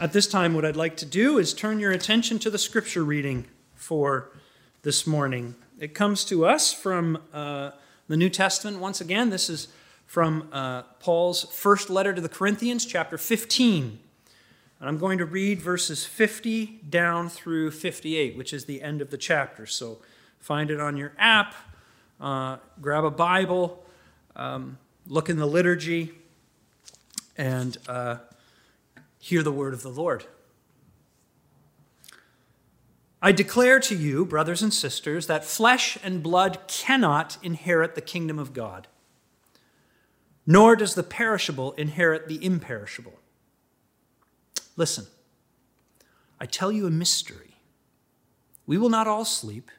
At this time, what I'd like to do is turn your attention to the scripture reading for this morning. It comes to us from uh, the New Testament once again. This is from uh, Paul's first letter to the Corinthians, chapter 15. And I'm going to read verses 50 down through 58, which is the end of the chapter. So find it on your app, uh, grab a Bible, um, look in the liturgy, and uh, hear the word of the Lord. I declare to you, brothers and sisters, that flesh and blood cannot inherit the kingdom of God, nor does the perishable inherit the imperishable. Listen, I tell you a mystery. We will not all sleep,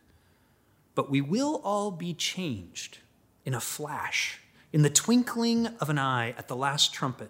but we will all be changed in a flash, in the twinkling of an eye at the last trumpet.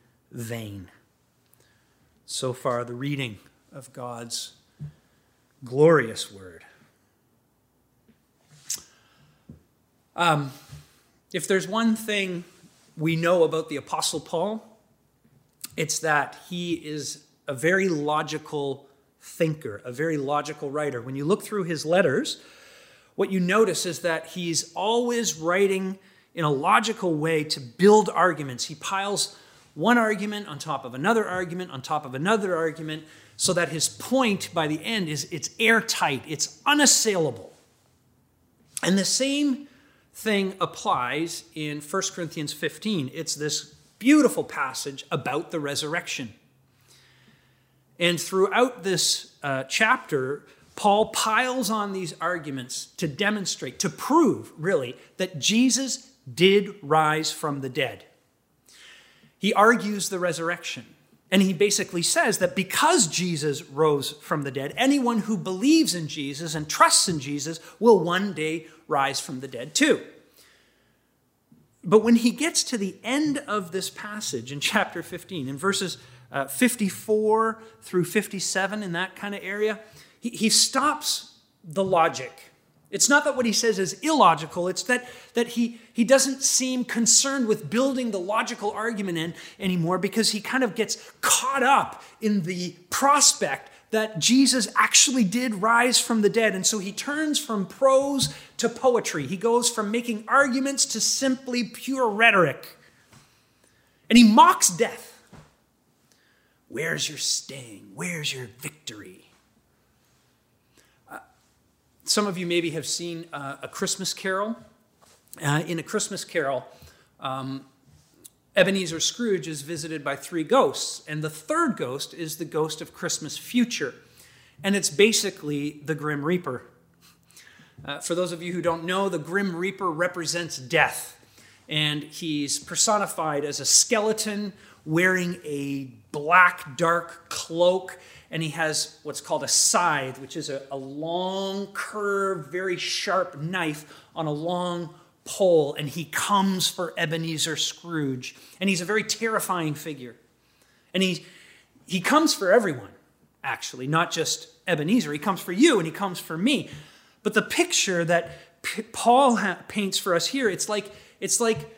vain. So far, the reading of God's glorious word. Um, if there's one thing we know about the Apostle Paul, it's that he is a very logical thinker, a very logical writer. When you look through his letters, what you notice is that he's always writing in a logical way to build arguments. He piles one argument on top of another argument on top of another argument so that his point by the end is it's airtight, it's unassailable. And the same thing applies in 1 Corinthians 15. It's this beautiful passage about the resurrection. And throughout this uh, chapter, Paul piles on these arguments to demonstrate, to prove, really, that Jesus did rise from the dead. He argues the resurrection. And he basically says that because Jesus rose from the dead, anyone who believes in Jesus and trusts in Jesus will one day rise from the dead too. But when he gets to the end of this passage in chapter 15, in verses uh, 54 through 57, in that kind of area, he, he stops the logic it's not that what he says is illogical, it's that, that he, he doesn't seem concerned with building the logical argument in anymore because he kind of gets caught up in the prospect that Jesus actually did rise from the dead. And so he turns from prose to poetry. He goes from making arguments to simply pure rhetoric. And he mocks death. Where's your sting? Where's your victory? Some of you maybe have seen uh, A Christmas Carol. Uh, in A Christmas Carol, um, Ebenezer Scrooge is visited by three ghosts, and the third ghost is the ghost of Christmas future. And it's basically the Grim Reaper. Uh, for those of you who don't know, the Grim Reaper represents death, and he's personified as a skeleton wearing a black, dark cloak and he has what's called a scythe, which is a, a long, curved, very sharp knife on a long pole, and he comes for Ebenezer Scrooge. And he's a very terrifying figure. And he, he comes for everyone, actually, not just Ebenezer. He comes for you and he comes for me. But the picture that P- Paul ha- paints for us here, it's like, it's like,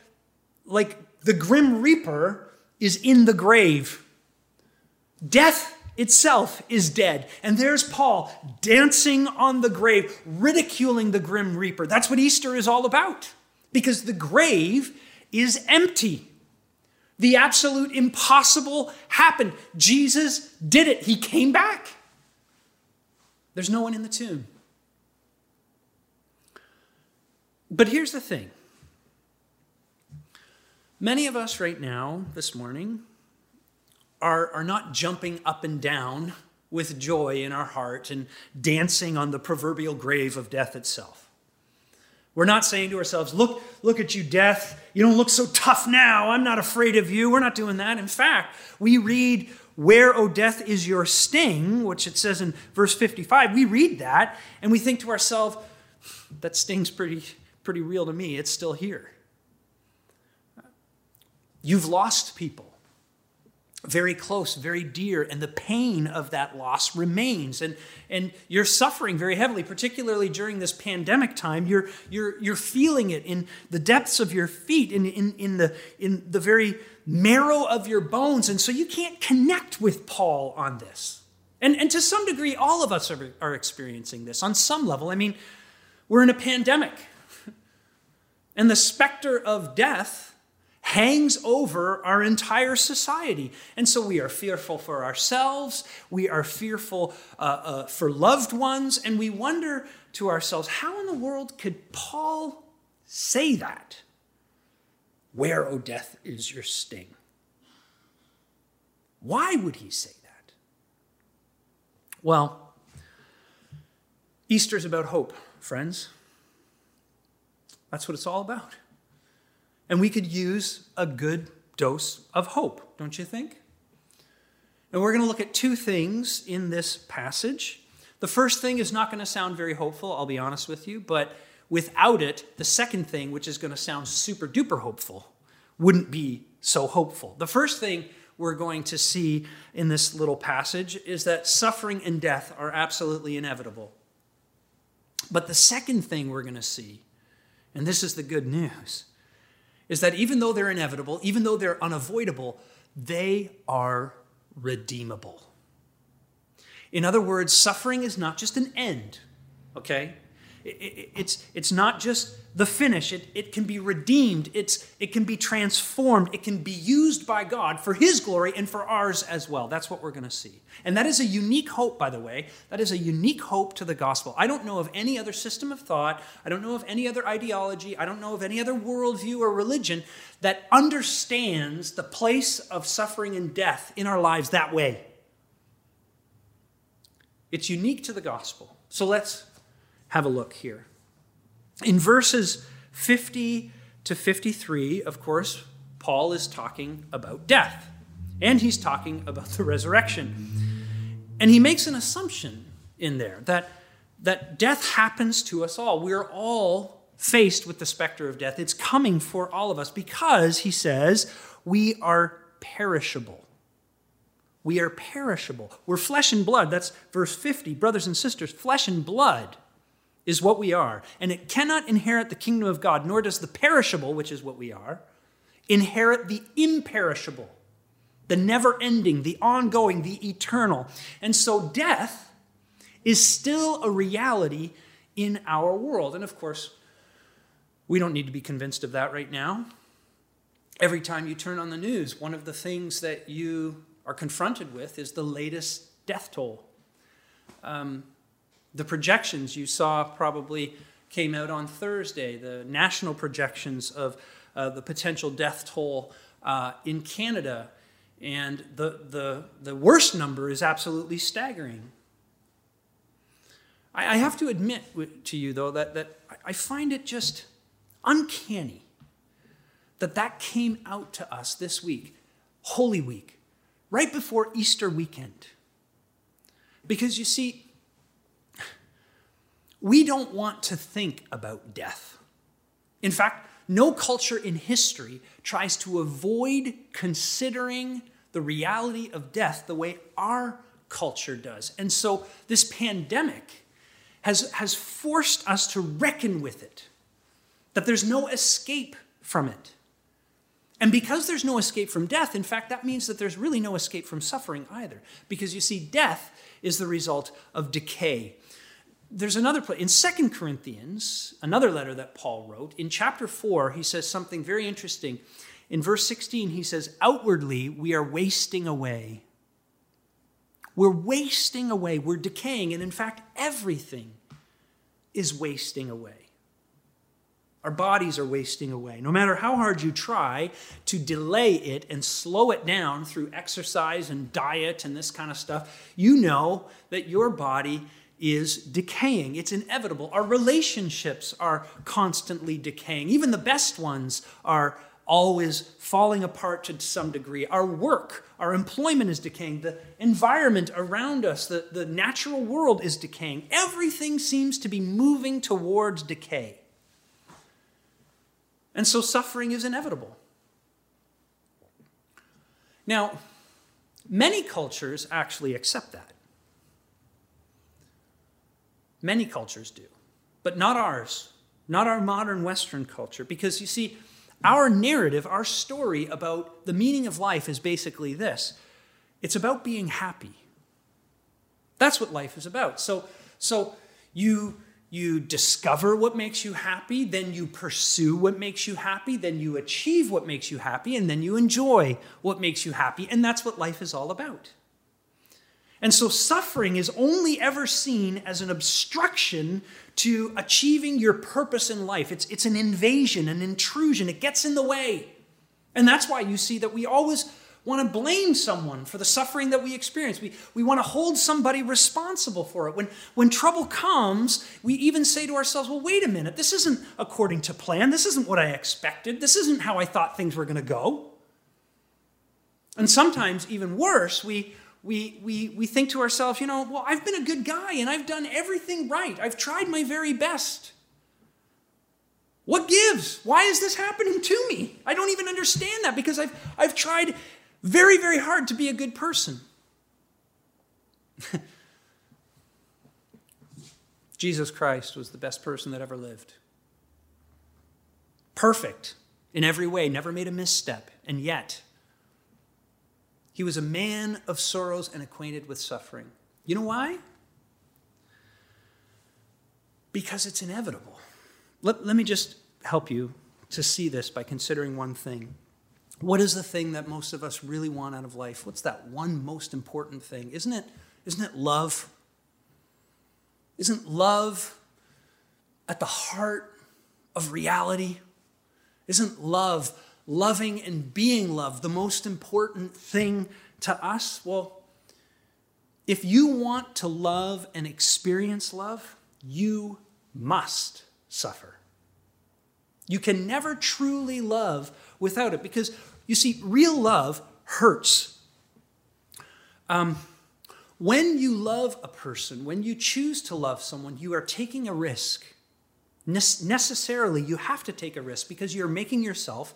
like the Grim Reaper is in the grave. Death itself is dead. And there's Paul dancing on the grave, ridiculing the grim reaper. That's what Easter is all about, because the grave is empty. The absolute impossible happened. Jesus did it, he came back. There's no one in the tomb. But here's the thing many of us right now, this morning, are, are not jumping up and down with joy in our heart and dancing on the proverbial grave of death itself. We're not saying to ourselves, look, look at you, death. You don't look so tough now. I'm not afraid of you. We're not doing that. In fact, we read, Where, O death, is your sting, which it says in verse 55. We read that and we think to ourselves, That sting's pretty, pretty real to me. It's still here. You've lost people very close, very dear, and the pain of that loss remains. And, and you're suffering very heavily, particularly during this pandemic time. You're, you're, you're feeling it in the depths of your feet, in, in, in, the, in the very marrow of your bones. And so you can't connect with Paul on this. And, and to some degree, all of us are, are experiencing this on some level. I mean, we're in a pandemic, and the specter of death hangs over our entire society. And so we are fearful for ourselves, we are fearful uh, uh, for loved ones, and we wonder to ourselves, how in the world could Paul say that? Where, O death, is your sting? Why would he say that? Well, Easter's about hope, friends. That's what it's all about. And we could use a good dose of hope, don't you think? And we're going to look at two things in this passage. The first thing is not going to sound very hopeful, I'll be honest with you, but without it, the second thing, which is going to sound super duper hopeful, wouldn't be so hopeful. The first thing we're going to see in this little passage is that suffering and death are absolutely inevitable. But the second thing we're going to see, and this is the good news, is that even though they're inevitable, even though they're unavoidable, they are redeemable. In other words, suffering is not just an end, okay? It's, it's not just the finish. It, it can be redeemed. It's, it can be transformed. It can be used by God for His glory and for ours as well. That's what we're going to see. And that is a unique hope, by the way. That is a unique hope to the gospel. I don't know of any other system of thought. I don't know of any other ideology. I don't know of any other worldview or religion that understands the place of suffering and death in our lives that way. It's unique to the gospel. So let's have a look here. In verses 50 to 53, of course, Paul is talking about death, and he's talking about the resurrection. And he makes an assumption in there that, that death happens to us all. We're all faced with the specter of death. It's coming for all of us because, he says, we are perishable. We are perishable. We're flesh and blood. That's verse 50. Brothers and sisters, flesh and blood is what we are, and it cannot inherit the kingdom of God, nor does the perishable, which is what we are, inherit the imperishable, the never ending, the ongoing, the eternal. And so death is still a reality in our world. And of course, we don't need to be convinced of that right now. Every time you turn on the news, one of the things that you are confronted with is the latest death toll. Um, the projections you saw probably came out on Thursday, the national projections of uh, the potential death toll uh, in Canada. And the, the, the worst number is absolutely staggering. I, I have to admit to you, though, that, that I find it just uncanny that that came out to us this week, Holy Week, right before Easter weekend. Because you see, we don't want to think about death. In fact, no culture in history tries to avoid considering the reality of death the way our culture does. And so this pandemic has, has forced us to reckon with it, that there's no escape from it. And because there's no escape from death, in fact, that means that there's really no escape from suffering either. Because you see, death is the result of decay there's another place in Second Corinthians, another letter that Paul wrote. In chapter 4, he says something very interesting. In verse 16, he says, Outwardly, we are wasting away. We're wasting away. We're decaying. And in fact, everything is wasting away. Our bodies are wasting away. No matter how hard you try to delay it and slow it down through exercise and diet and this kind of stuff, you know that your body is decaying. It's inevitable. Our relationships are constantly decaying. Even the best ones are always falling apart to some degree. Our work, our employment is decaying. The environment around us, the, the natural world is decaying. Everything seems to be moving towards decay. And so suffering is inevitable. Now, many cultures actually accept that. Many cultures do, but not ours, not our modern Western culture, because you see, our narrative, our story about the meaning of life is basically this it's about being happy. That's what life is about. So, so you, you discover what makes you happy, then you pursue what makes you happy, then you achieve what makes you happy, and then you enjoy what makes you happy. And that's what life is all about. And so suffering is only ever seen as an obstruction to achieving your purpose in life. It's, it's an invasion, an intrusion. It gets in the way. And that's why you see that we always want to blame someone for the suffering that we experience. We, we want to hold somebody responsible for it. When, when trouble comes, we even say to ourselves, well, wait a minute, this isn't according to plan. This isn't what I expected. This isn't how I thought things were going to go. And sometimes, even worse, we, we, we, we think to ourselves, you know, well, I've been a good guy and I've done everything right. I've tried my very best. What gives? Why is this happening to me? I don't even understand that because I've, I've tried very, very hard to be a good person. Jesus Christ was the best person that ever lived. Perfect in every way, never made a misstep, and yet he was a man of sorrows and acquainted with suffering. You know why? Because it's inevitable. Let, let me just help you to see this by considering one thing. What is the thing that most of us really want out of life? What's that one most important thing? Isn't it, isn't it love? Isn't love at the heart of reality? Isn't love loving and being loved the most important thing to us? Well, if you want to love and experience love, you must suffer. You can never truly love without it because, you see, real love hurts. Um, when you love a person, when you choose to love someone, you are taking a risk. Ne- necessarily, you have to take a risk because you're making yourself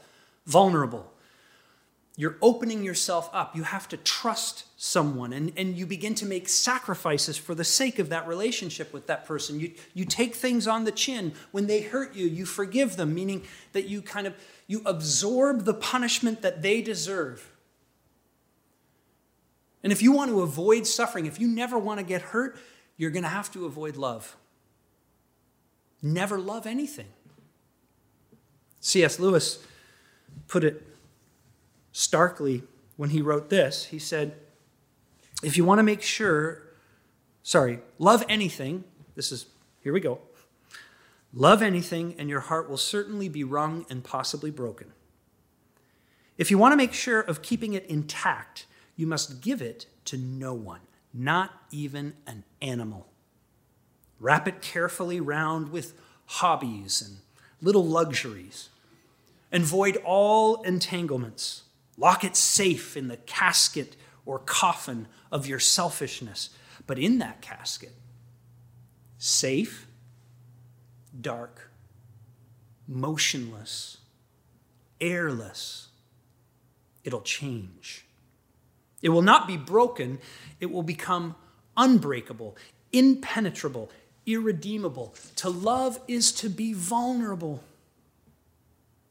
vulnerable. You're opening yourself up. You have to trust someone, and, and you begin to make sacrifices for the sake of that relationship with that person. You, you take things on the chin. When they hurt you, you forgive them, meaning that you kind of you absorb the punishment that they deserve. And if you want to avoid suffering, if you never want to get hurt, you're going to have to avoid love. Never love anything. C.S. Lewis put it starkly when he wrote this. He said, If you want to make sure, sorry, love anything, this is, here we go. Love anything, and your heart will certainly be wrung and possibly broken. If you want to make sure of keeping it intact, you must give it to no one, not even an animal. Wrap it carefully round with hobbies and little luxuries and void all entanglements. Lock it safe in the casket or coffin of your selfishness. But in that casket, safe, dark, motionless, airless, it'll change. It will not be broken, it will become unbreakable, impenetrable, irredeemable. To love is to be vulnerable.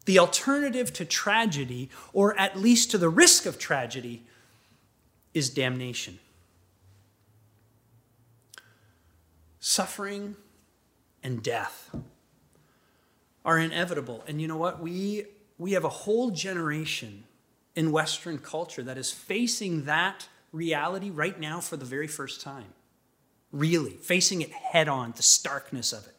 The alternative to tragedy, or at least to the risk of tragedy, is damnation. Suffering and death are inevitable. And you know what? We, we have a whole generation in Western culture that is facing that reality right now for the very first time. Really, facing it head on, the starkness of it.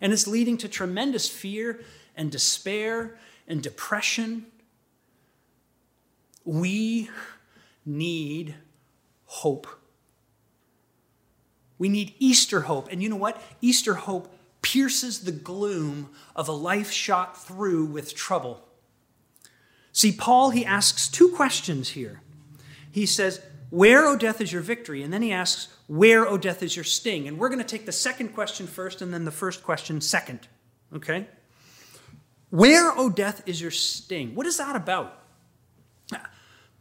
And it's leading to tremendous fear and despair and depression. We need hope. We need Easter hope. And you know what? Easter hope pierces the gloom of a life shot through with trouble. See, Paul, he asks two questions here. He says, Where, O death, is your victory? And then he asks, Where, O death, is your sting? And we're going to take the second question first and then the first question second. Okay? Where, O death, is your sting? What is that about?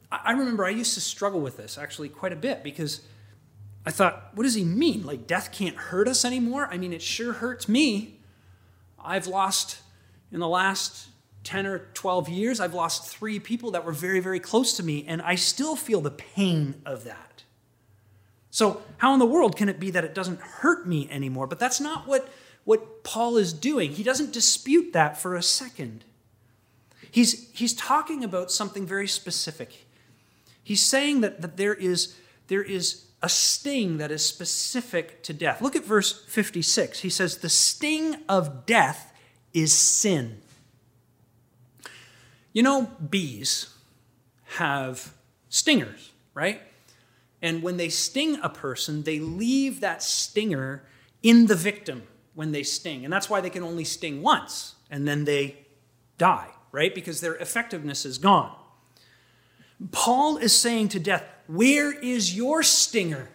I remember I used to struggle with this actually quite a bit because I thought, what does he mean? Like, death can't hurt us anymore? I mean, it sure hurts me. I've lost, in the last 10 or 12 years, I've lost three people that were very, very close to me, and I still feel the pain of that. So, how in the world can it be that it doesn't hurt me anymore? But that's not what, what Paul is doing. He doesn't dispute that for a second. He's, he's talking about something very specific. He's saying that, that there, is, there is a sting that is specific to death. Look at verse 56. He says, The sting of death is sin. You know, bees have stingers, right? And when they sting a person, they leave that stinger in the victim when they sting. And that's why they can only sting once and then they die, right? Because their effectiveness is gone. Paul is saying to death, Where is your stinger?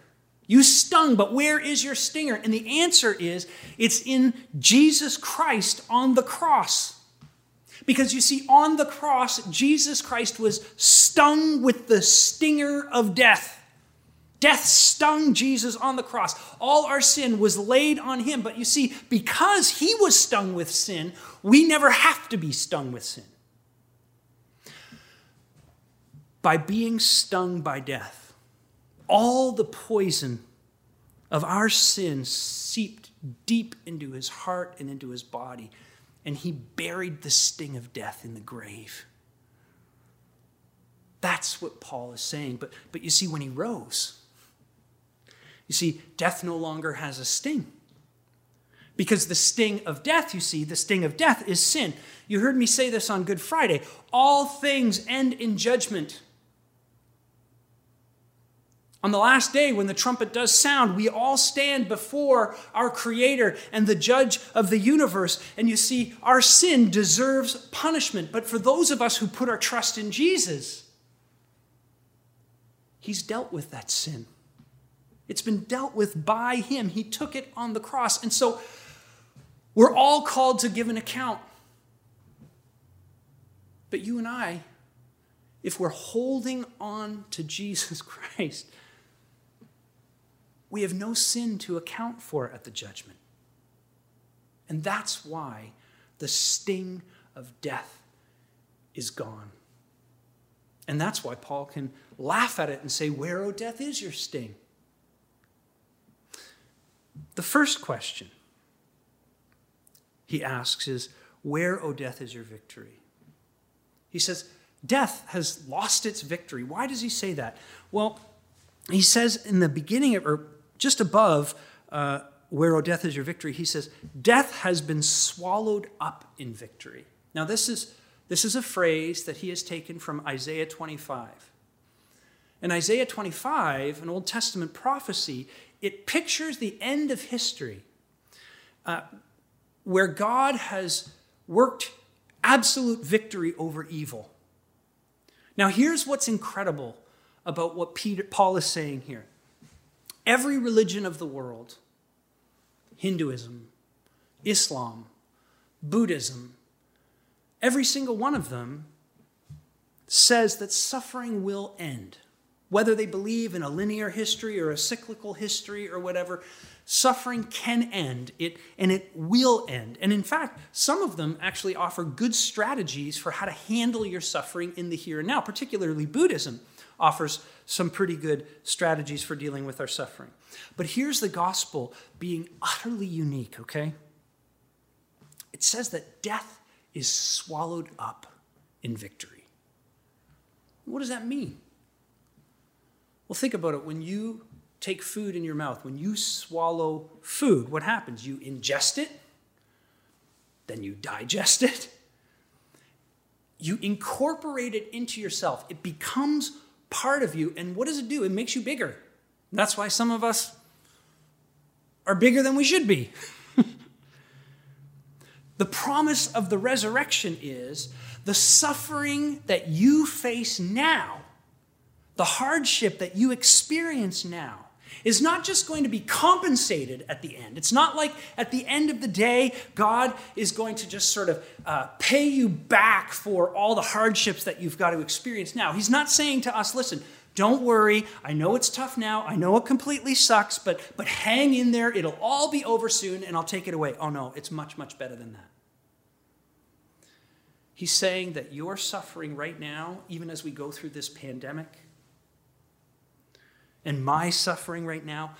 You stung, but where is your stinger? And the answer is it's in Jesus Christ on the cross. Because you see, on the cross, Jesus Christ was stung with the stinger of death. Death stung Jesus on the cross. All our sin was laid on him. But you see, because he was stung with sin, we never have to be stung with sin by being stung by death. All the poison of our sin seeped deep into his heart and into his body, and he buried the sting of death in the grave. That's what Paul is saying. But, but you see, when he rose, you see, death no longer has a sting. Because the sting of death, you see, the sting of death is sin. You heard me say this on Good Friday. All things end in judgment. On the last day, when the trumpet does sound, we all stand before our Creator and the Judge of the universe. And you see, our sin deserves punishment. But for those of us who put our trust in Jesus, He's dealt with that sin. It's been dealt with by Him. He took it on the cross. And so we're all called to give an account. But you and I, if we're holding on to Jesus Christ, we have no sin to account for at the judgment. And that's why the sting of death is gone. And that's why Paul can laugh at it and say, Where, O death, is your sting? The first question he asks is, Where, O death, is your victory? He says, Death has lost its victory. Why does he say that? Well, he says in the beginning, of, or just above uh, where, O death, is your victory, he says, Death has been swallowed up in victory. Now, this is, this is a phrase that he has taken from Isaiah 25. In Isaiah 25, an Old Testament prophecy, it pictures the end of history uh, where God has worked absolute victory over evil. Now, here's what's incredible about what Peter, Paul is saying here Every religion of the world Hinduism, Islam, Buddhism, every single one of them says that suffering will end. Whether they believe in a linear history or a cyclical history or whatever, suffering can end it and it will end. And in fact, some of them actually offer good strategies for how to handle your suffering in the here and now, particularly Buddhism offers some pretty good strategies for dealing with our suffering. But here's the gospel being utterly unique, okay? It says that death is swallowed up in victory. What does that mean? Well, think about it. When you take food in your mouth, when you swallow food, what happens? You ingest it, then you digest it. You incorporate it into yourself. It becomes part of you. And what does it do? It makes you bigger. That's why some of us are bigger than we should be. the promise of the resurrection is the suffering that you face now, the hardship that you experience now, is not just going to be compensated at the end. It's not like at the end of the day, God is going to just sort of uh, pay you back for all the hardships that you've got to experience now. He's not saying to us, listen, don't worry. I know it's tough now. I know it completely sucks, but, but hang in there. It'll all be over soon and I'll take it away. Oh no, it's much, much better than that. He's saying that your suffering right now, even as we go through this pandemic, and my suffering right now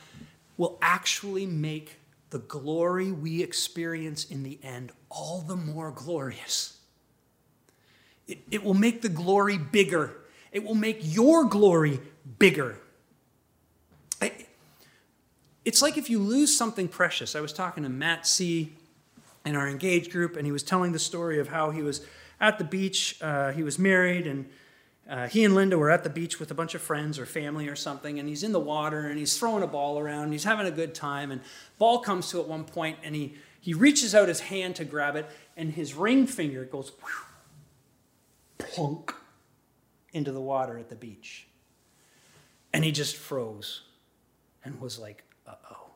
will actually make the glory we experience in the end all the more glorious. It, it will make the glory bigger, it will make your glory bigger. I, it's like if you lose something precious. I was talking to Matt C. in our engaged group, and he was telling the story of how he was at the beach. Uh, he was married, and uh, he and Linda were at the beach with a bunch of friends or family or something, and he's in the water and he's throwing a ball around. And he's having a good time, and ball comes to at one point, and he he reaches out his hand to grab it, and his ring finger goes whew, plunk into the water at the beach, and he just froze, and was like, "Uh oh."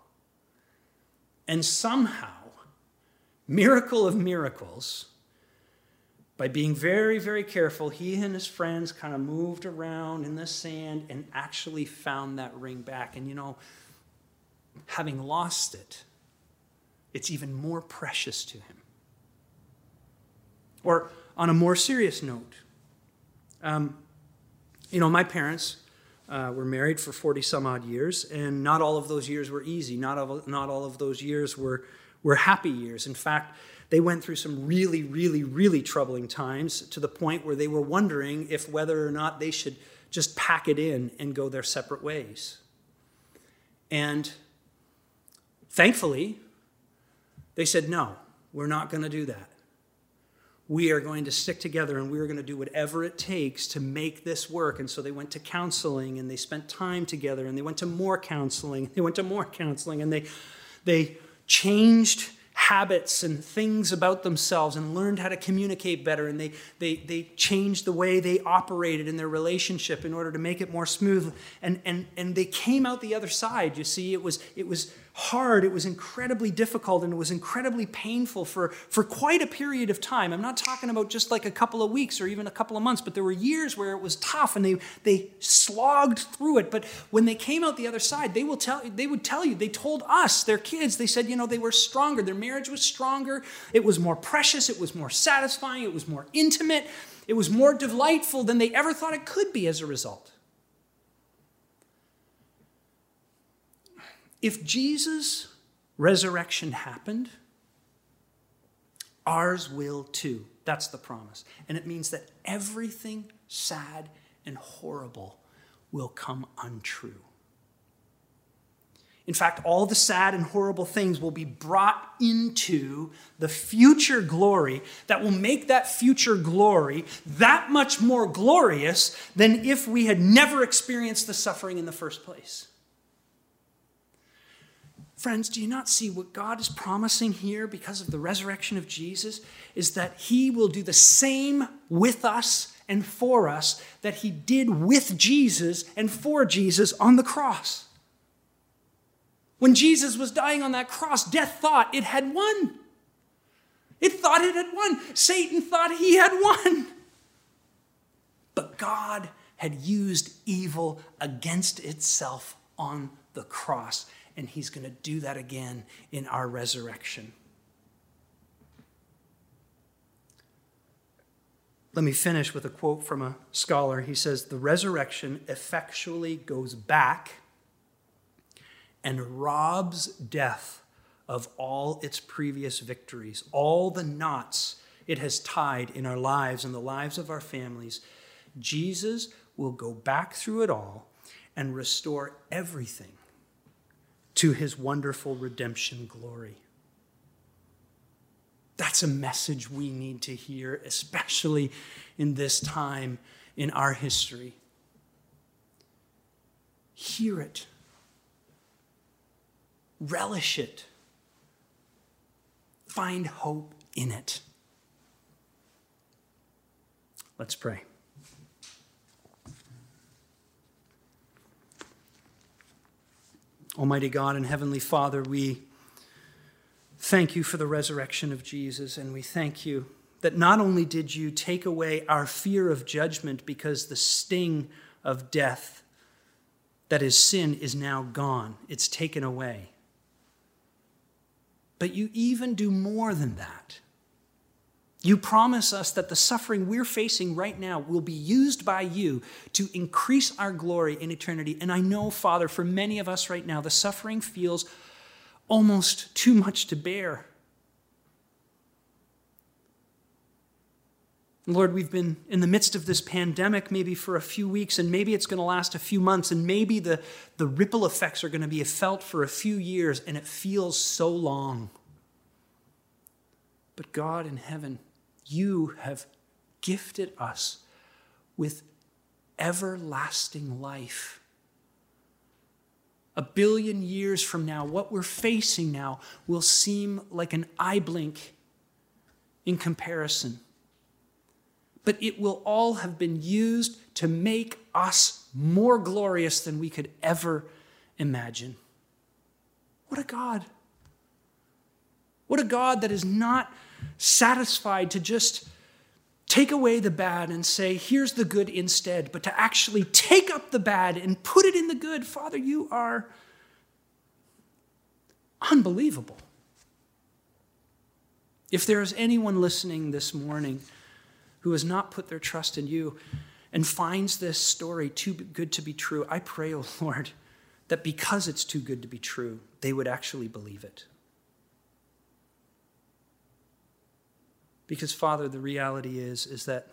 And somehow, miracle of miracles by being very, very careful, he and his friends kind of moved around in the sand and actually found that ring back. And you know, having lost it, it's even more precious to him. Or on a more serious note, um, you know, my parents uh, were married for 40 some odd years, and not all of those years were easy. Not all, not all of those years were, were happy years. In fact, they went through some really, really, really troubling times to the point where they were wondering if whether or not they should just pack it in and go their separate ways. And thankfully, they said, no, we're not going to do that. We are going to stick together and we are going to do whatever it takes to make this work. And so they went to counseling and they spent time together and they went to more counseling. They went to more counseling and they, they changed habits and things about themselves and learned how to communicate better and they, they, they changed the way they operated in their relationship in order to make it more smooth and, and, and they came out the other side you see? It was, it was hard, it was incredibly difficult, and it was incredibly painful for, for quite a period of time. I'm not talking about just like a couple of weeks or even a couple of months, but there were years where it was tough and they, they slogged through it. But when they came out the other side, they, will tell, they would tell you, they told us, their kids, they said, you know, they were stronger. Their marriage was stronger. It was more precious. It was more satisfying. It was more intimate. It was more delightful than they ever thought it could be as a result. If Jesus' resurrection happened, ours will too. That's the promise. And it means that everything sad and horrible will come untrue. In fact, all the sad and horrible things will be brought into the future glory that will make that future glory that much more glorious than if we had never experienced the suffering in the first place. Friends, do you not see what God is promising here because of the resurrection of Jesus? Is that He will do the same with us and for us that He did with Jesus and for Jesus on the cross. When Jesus was dying on that cross, death thought it had won. It thought it had won. Satan thought he had won. But God had used evil against itself on the cross and he's going to do that again in our resurrection. Let me finish with a quote from a scholar. He says, The resurrection effectually goes back and robs death of all its previous victories, all the knots it has tied in our lives and the lives of our families. Jesus will go back through it all and restore everything to his wonderful redemption glory. That's a message we need to hear, especially in this time in our history. Hear it, relish it, find hope in it. Let's pray. Almighty God and Heavenly Father, we thank you for the resurrection of Jesus, and we thank you that not only did you take away our fear of judgment because the sting of death, that is sin, is now gone, it's taken away, but you even do more than that. You promise us that the suffering we're facing right now will be used by you to increase our glory in eternity. And I know, Father, for many of us right now, the suffering feels almost too much to bear. Lord, we've been in the midst of this pandemic maybe for a few weeks, and maybe it's going to last a few months, and maybe the, the ripple effects are going to be felt for a few years, and it feels so long. But God in heaven, you have gifted us with everlasting life. A billion years from now, what we're facing now will seem like an eye blink in comparison. But it will all have been used to make us more glorious than we could ever imagine. What a God! What a God that is not satisfied to just take away the bad and say, here's the good instead, but to actually take up the bad and put it in the good. Father, you are unbelievable. If there is anyone listening this morning who has not put their trust in you and finds this story too good to be true, I pray, O oh Lord, that because it's too good to be true, they would actually believe it. Because, Father, the reality is, is that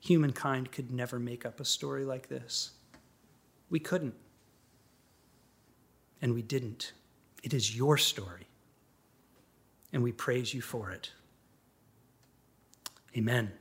humankind could never make up a story like this. We couldn't. And we didn't. It is your story. And we praise you for it. Amen.